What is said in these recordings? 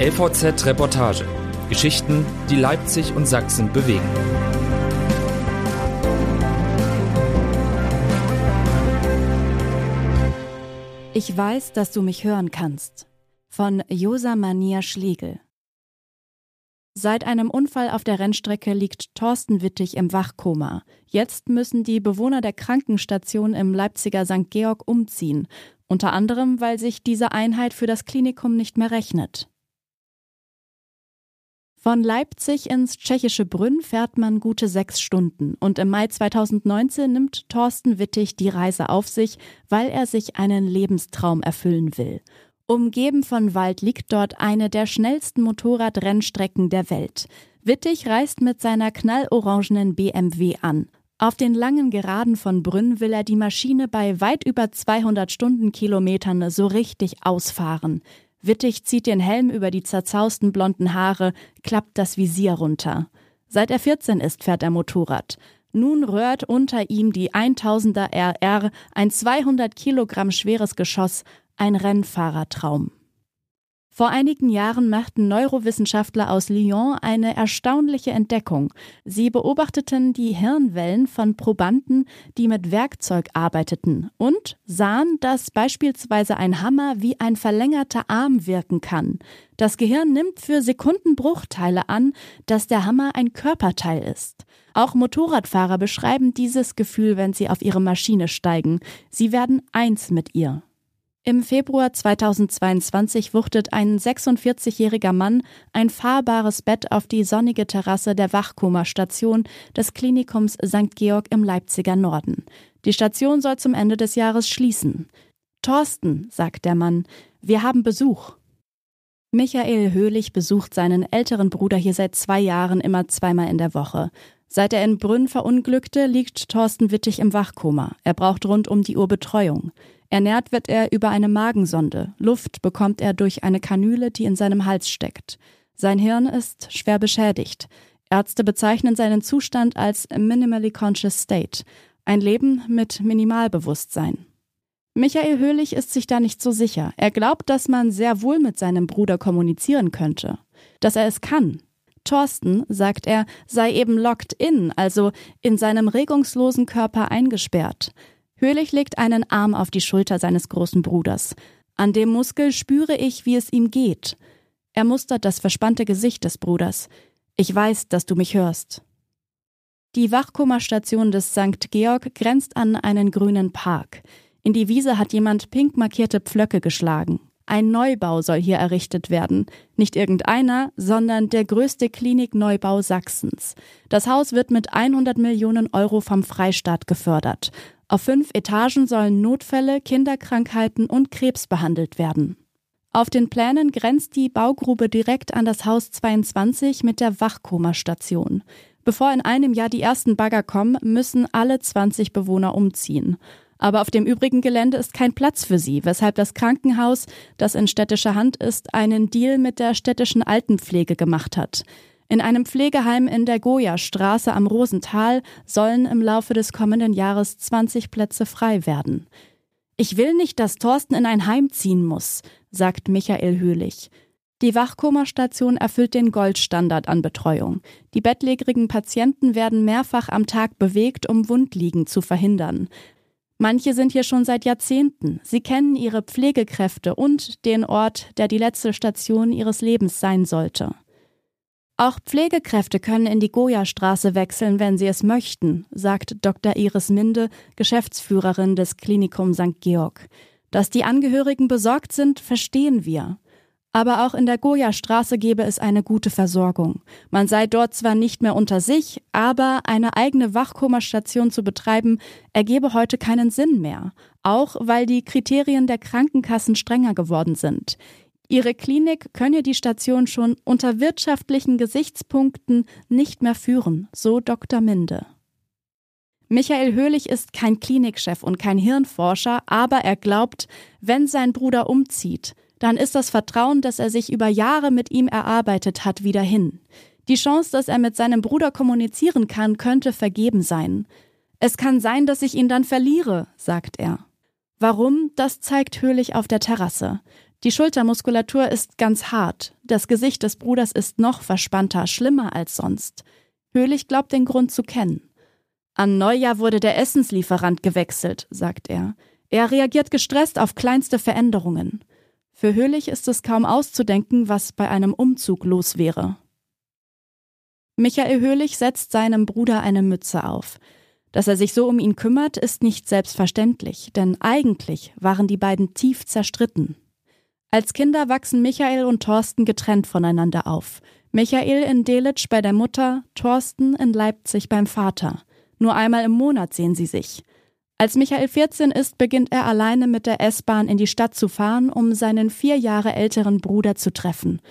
LVZ Reportage. Geschichten, die Leipzig und Sachsen bewegen. Ich weiß, dass du mich hören kannst. Von Josa Mania Schlegel. Seit einem Unfall auf der Rennstrecke liegt Thorsten Wittig im Wachkoma. Jetzt müssen die Bewohner der Krankenstation im Leipziger St. Georg umziehen, unter anderem, weil sich diese Einheit für das Klinikum nicht mehr rechnet. Von Leipzig ins tschechische Brünn fährt man gute sechs Stunden und im Mai 2019 nimmt Thorsten Wittig die Reise auf sich, weil er sich einen Lebenstraum erfüllen will. Umgeben von Wald liegt dort eine der schnellsten Motorradrennstrecken der Welt. Wittig reist mit seiner knallorangenen BMW an. Auf den langen Geraden von Brünn will er die Maschine bei weit über 200 Stundenkilometern so richtig ausfahren. Wittig zieht den Helm über die zerzausten blonden Haare, klappt das Visier runter. Seit er 14 ist, fährt er Motorrad. Nun röhrt unter ihm die 1000er RR, ein 200 Kilogramm schweres Geschoss, ein Rennfahrertraum. Vor einigen Jahren machten Neurowissenschaftler aus Lyon eine erstaunliche Entdeckung. Sie beobachteten die Hirnwellen von Probanden, die mit Werkzeug arbeiteten und sahen, dass beispielsweise ein Hammer wie ein verlängerter Arm wirken kann. Das Gehirn nimmt für Sekundenbruchteile an, dass der Hammer ein Körperteil ist. Auch Motorradfahrer beschreiben dieses Gefühl, wenn sie auf ihre Maschine steigen. Sie werden eins mit ihr. Im Februar 2022 wuchtet ein 46-jähriger Mann ein fahrbares Bett auf die sonnige Terrasse der Wachkoma-Station des Klinikums St. Georg im Leipziger Norden. Die Station soll zum Ende des Jahres schließen. Thorsten, sagt der Mann, wir haben Besuch. Michael Höhlich besucht seinen älteren Bruder hier seit zwei Jahren immer zweimal in der Woche. Seit er in Brünn verunglückte, liegt Thorsten Wittig im Wachkoma. Er braucht rund um die Uhr Betreuung. Ernährt wird er über eine Magensonde. Luft bekommt er durch eine Kanüle, die in seinem Hals steckt. Sein Hirn ist schwer beschädigt. Ärzte bezeichnen seinen Zustand als minimally conscious state, ein Leben mit Minimalbewusstsein. Michael Höhlich ist sich da nicht so sicher. Er glaubt, dass man sehr wohl mit seinem Bruder kommunizieren könnte, dass er es kann. Thorsten, sagt er, sei eben locked in, also in seinem regungslosen Körper eingesperrt. Höhlich legt einen Arm auf die Schulter seines großen Bruders. An dem Muskel spüre ich, wie es ihm geht. Er mustert das verspannte Gesicht des Bruders. Ich weiß, dass du mich hörst. Die Wachkummerstation des St. Georg grenzt an einen grünen Park. In die Wiese hat jemand pink markierte Pflöcke geschlagen. Ein Neubau soll hier errichtet werden. Nicht irgendeiner, sondern der größte Klinikneubau Sachsens. Das Haus wird mit 100 Millionen Euro vom Freistaat gefördert. Auf fünf Etagen sollen Notfälle, Kinderkrankheiten und Krebs behandelt werden. Auf den Plänen grenzt die Baugrube direkt an das Haus 22 mit der Wachkoma-Station. Bevor in einem Jahr die ersten Bagger kommen, müssen alle 20 Bewohner umziehen. Aber auf dem übrigen Gelände ist kein Platz für sie, weshalb das Krankenhaus, das in städtischer Hand ist, einen Deal mit der städtischen Altenpflege gemacht hat. In einem Pflegeheim in der Goya-Straße am Rosental sollen im Laufe des kommenden Jahres 20 Plätze frei werden. Ich will nicht, dass Thorsten in ein Heim ziehen muss, sagt Michael Höhlich. Die Wachkomastation erfüllt den Goldstandard an Betreuung. Die bettlägerigen Patienten werden mehrfach am Tag bewegt, um Wundliegen zu verhindern. Manche sind hier schon seit Jahrzehnten. Sie kennen ihre Pflegekräfte und den Ort, der die letzte Station ihres Lebens sein sollte. Auch Pflegekräfte können in die Goya-Straße wechseln, wenn sie es möchten, sagt Dr. Iris Minde, Geschäftsführerin des Klinikum St. Georg. Dass die Angehörigen besorgt sind, verstehen wir. Aber auch in der Goya-Straße gebe es eine gute Versorgung. Man sei dort zwar nicht mehr unter sich, aber eine eigene Wachkomastation zu betreiben, ergebe heute keinen Sinn mehr. Auch weil die Kriterien der Krankenkassen strenger geworden sind. Ihre Klinik könne die Station schon unter wirtschaftlichen Gesichtspunkten nicht mehr führen, so Dr. Minde. Michael Höhlich ist kein Klinikchef und kein Hirnforscher, aber er glaubt, wenn sein Bruder umzieht, dann ist das Vertrauen, das er sich über Jahre mit ihm erarbeitet hat, wieder hin. Die Chance, dass er mit seinem Bruder kommunizieren kann, könnte vergeben sein. Es kann sein, dass ich ihn dann verliere, sagt er. Warum, das zeigt Höhlich auf der Terrasse. Die Schultermuskulatur ist ganz hart, das Gesicht des Bruders ist noch verspannter, schlimmer als sonst. Höhlich glaubt den Grund zu kennen. An Neujahr wurde der Essenslieferant gewechselt, sagt er. Er reagiert gestresst auf kleinste Veränderungen. Für Höhlich ist es kaum auszudenken, was bei einem Umzug los wäre. Michael Höhlich setzt seinem Bruder eine Mütze auf. Dass er sich so um ihn kümmert, ist nicht selbstverständlich, denn eigentlich waren die beiden tief zerstritten. Als Kinder wachsen Michael und Thorsten getrennt voneinander auf. Michael in Delitzsch bei der Mutter, Thorsten in Leipzig beim Vater. Nur einmal im Monat sehen sie sich. Als Michael 14 ist, beginnt er alleine mit der S-Bahn in die Stadt zu fahren, um seinen vier Jahre älteren Bruder zu treffen.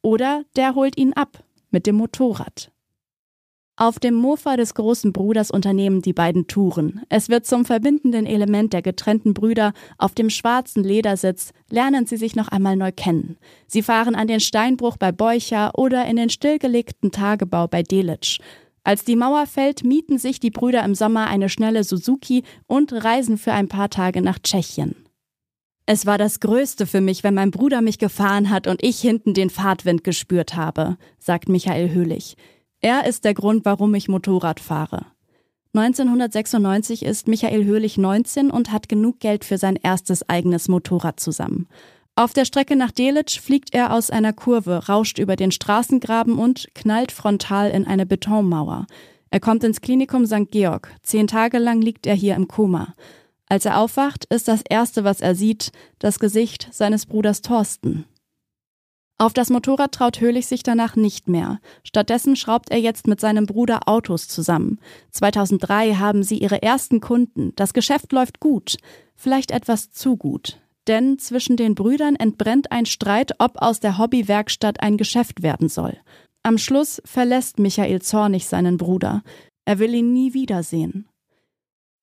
Oder der holt ihn ab mit dem Motorrad. Auf dem Mofa des großen Bruders unternehmen die beiden Touren. Es wird zum verbindenden Element der getrennten Brüder. Auf dem schwarzen Ledersitz lernen sie sich noch einmal neu kennen. Sie fahren an den Steinbruch bei Beucher oder in den stillgelegten Tagebau bei Delitzsch. Als die Mauer fällt, mieten sich die Brüder im Sommer eine schnelle Suzuki und reisen für ein paar Tage nach Tschechien. Es war das Größte für mich, wenn mein Bruder mich gefahren hat und ich hinten den Fahrtwind gespürt habe, sagt Michael Höhlich. Er ist der Grund, warum ich Motorrad fahre. 1996 ist Michael Höhlich 19 und hat genug Geld für sein erstes eigenes Motorrad zusammen. Auf der Strecke nach Delitzsch fliegt er aus einer Kurve, rauscht über den Straßengraben und knallt frontal in eine Betonmauer. Er kommt ins Klinikum St. Georg. Zehn Tage lang liegt er hier im Koma. Als er aufwacht, ist das Erste, was er sieht, das Gesicht seines Bruders Thorsten. Auf das Motorrad traut Höhlich sich danach nicht mehr. Stattdessen schraubt er jetzt mit seinem Bruder Autos zusammen. 2003 haben sie ihre ersten Kunden. Das Geschäft läuft gut. Vielleicht etwas zu gut denn zwischen den Brüdern entbrennt ein Streit, ob aus der Hobbywerkstatt ein Geschäft werden soll. Am Schluss verlässt Michael zornig seinen Bruder. Er will ihn nie wiedersehen.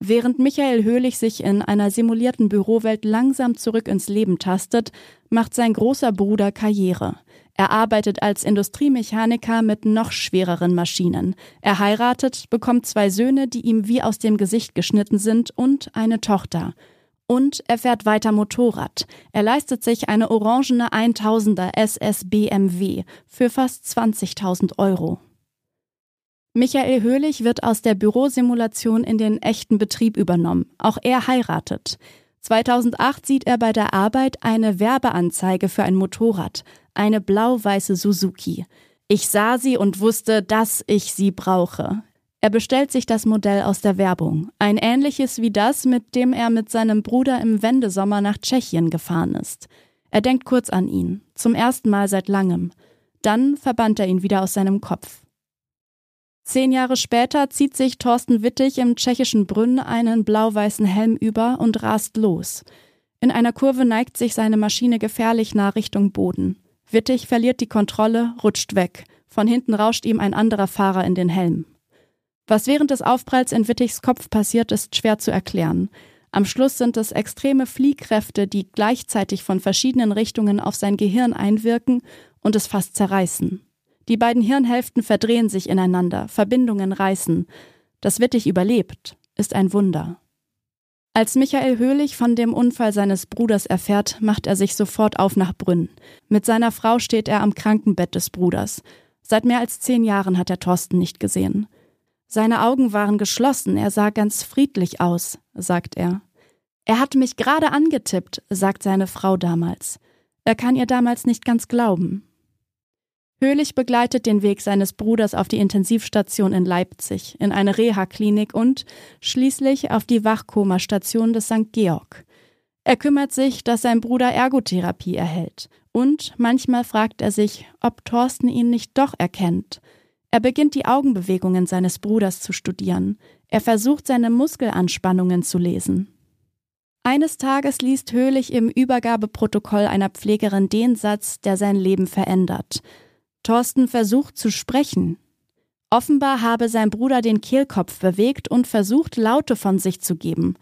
Während Michael Höhlich sich in einer simulierten Bürowelt langsam zurück ins Leben tastet, macht sein großer Bruder Karriere. Er arbeitet als Industriemechaniker mit noch schwereren Maschinen. Er heiratet, bekommt zwei Söhne, die ihm wie aus dem Gesicht geschnitten sind, und eine Tochter. Und er fährt weiter Motorrad. Er leistet sich eine orangene 1000er SS BMW für fast 20.000 Euro. Michael Höhlich wird aus der Bürosimulation in den echten Betrieb übernommen. Auch er heiratet. 2008 sieht er bei der Arbeit eine Werbeanzeige für ein Motorrad, eine blau-weiße Suzuki. Ich sah sie und wusste, dass ich sie brauche. Er bestellt sich das Modell aus der Werbung, ein ähnliches wie das, mit dem er mit seinem Bruder im Wendesommer nach Tschechien gefahren ist. Er denkt kurz an ihn, zum ersten Mal seit langem. Dann verbannt er ihn wieder aus seinem Kopf. Zehn Jahre später zieht sich Thorsten Wittig im tschechischen Brünn einen blau-weißen Helm über und rast los. In einer Kurve neigt sich seine Maschine gefährlich nah Richtung Boden. Wittig verliert die Kontrolle, rutscht weg. Von hinten rauscht ihm ein anderer Fahrer in den Helm. Was während des Aufpralls in Wittigs Kopf passiert, ist schwer zu erklären. Am Schluss sind es extreme Fliehkräfte, die gleichzeitig von verschiedenen Richtungen auf sein Gehirn einwirken und es fast zerreißen. Die beiden Hirnhälften verdrehen sich ineinander, Verbindungen reißen. Dass Wittig überlebt, ist ein Wunder. Als Michael Höhlich von dem Unfall seines Bruders erfährt, macht er sich sofort auf nach Brünn. Mit seiner Frau steht er am Krankenbett des Bruders. Seit mehr als zehn Jahren hat er Thorsten nicht gesehen. Seine Augen waren geschlossen, er sah ganz friedlich aus, sagt er. Er hat mich gerade angetippt, sagt seine Frau damals. Er kann ihr damals nicht ganz glauben. Höhlich begleitet den Weg seines Bruders auf die Intensivstation in Leipzig, in eine Reha-Klinik und schließlich auf die Wachkomastation des St. Georg. Er kümmert sich, dass sein Bruder Ergotherapie erhält. Und manchmal fragt er sich, ob Thorsten ihn nicht doch erkennt – er beginnt die Augenbewegungen seines Bruders zu studieren. Er versucht seine Muskelanspannungen zu lesen. Eines Tages liest Höhlich im Übergabeprotokoll einer Pflegerin den Satz, der sein Leben verändert. Thorsten versucht zu sprechen. Offenbar habe sein Bruder den Kehlkopf bewegt und versucht, Laute von sich zu geben.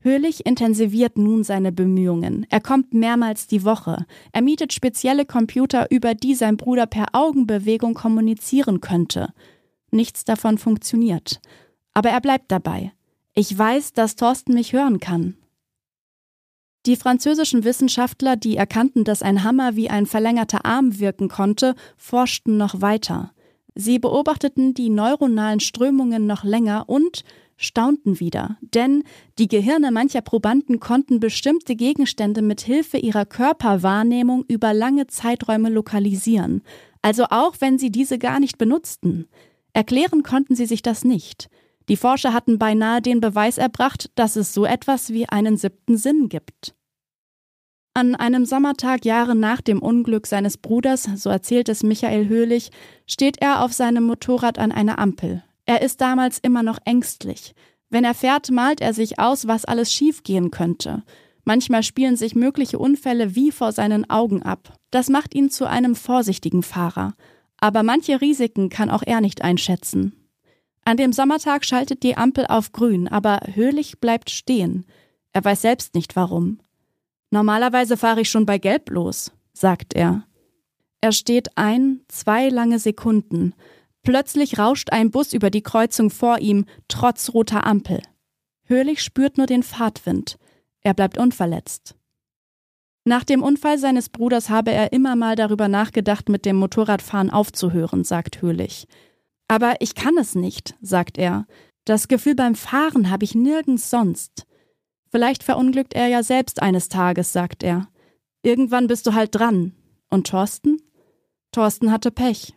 Höhlich intensiviert nun seine Bemühungen. Er kommt mehrmals die Woche. Er mietet spezielle Computer, über die sein Bruder per Augenbewegung kommunizieren könnte. Nichts davon funktioniert. Aber er bleibt dabei. Ich weiß, dass Thorsten mich hören kann. Die französischen Wissenschaftler, die erkannten, dass ein Hammer wie ein verlängerter Arm wirken konnte, forschten noch weiter. Sie beobachteten die neuronalen Strömungen noch länger und staunten wieder, denn die Gehirne mancher Probanden konnten bestimmte Gegenstände mit Hilfe ihrer Körperwahrnehmung über lange Zeiträume lokalisieren, also auch wenn sie diese gar nicht benutzten. Erklären konnten sie sich das nicht. Die Forscher hatten beinahe den Beweis erbracht, dass es so etwas wie einen siebten Sinn gibt. An einem Sommertag Jahre nach dem Unglück seines Bruders, so erzählt es Michael Höhlich, steht er auf seinem Motorrad an einer Ampel. Er ist damals immer noch ängstlich. Wenn er fährt, malt er sich aus, was alles schiefgehen könnte. Manchmal spielen sich mögliche Unfälle wie vor seinen Augen ab. Das macht ihn zu einem vorsichtigen Fahrer. Aber manche Risiken kann auch er nicht einschätzen. An dem Sommertag schaltet die Ampel auf grün, aber Höhlich bleibt stehen. Er weiß selbst nicht warum. Normalerweise fahre ich schon bei Gelb los, sagt er. Er steht ein, zwei lange Sekunden, Plötzlich rauscht ein Bus über die Kreuzung vor ihm, trotz roter Ampel. Höhlich spürt nur den Fahrtwind. Er bleibt unverletzt. Nach dem Unfall seines Bruders habe er immer mal darüber nachgedacht, mit dem Motorradfahren aufzuhören, sagt Höhlich. Aber ich kann es nicht, sagt er. Das Gefühl beim Fahren habe ich nirgends sonst. Vielleicht verunglückt er ja selbst eines Tages, sagt er. Irgendwann bist du halt dran. Und Thorsten? Thorsten hatte Pech.